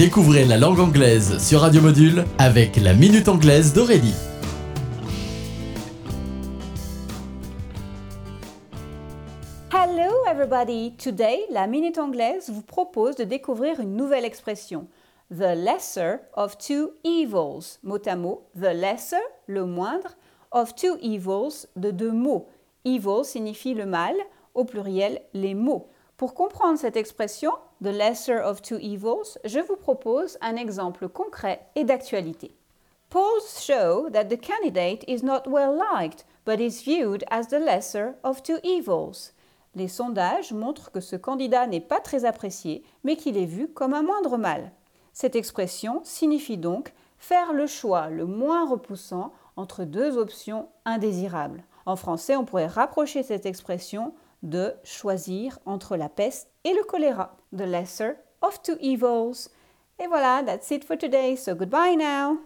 Découvrez la langue anglaise sur Radio Module avec la Minute Anglaise d'Aurélie. Hello everybody! Today, la Minute Anglaise vous propose de découvrir une nouvelle expression. The lesser of two evils. Mot à mot, the lesser, le moindre, of two evils, de deux mots. Evil signifie le mal, au pluriel les mots. Pour comprendre cette expression, the lesser of two evils, je vous propose un exemple concret et d'actualité. Polls show that the candidate is not well liked, but is viewed as the lesser of two evils. Les sondages montrent que ce candidat n'est pas très apprécié, mais qu'il est vu comme un moindre mal. Cette expression signifie donc faire le choix le moins repoussant entre deux options indésirables. En français, on pourrait rapprocher cette expression de choisir entre la peste et le choléra. The lesser of two evils. Et voilà, that's it for today, so goodbye now.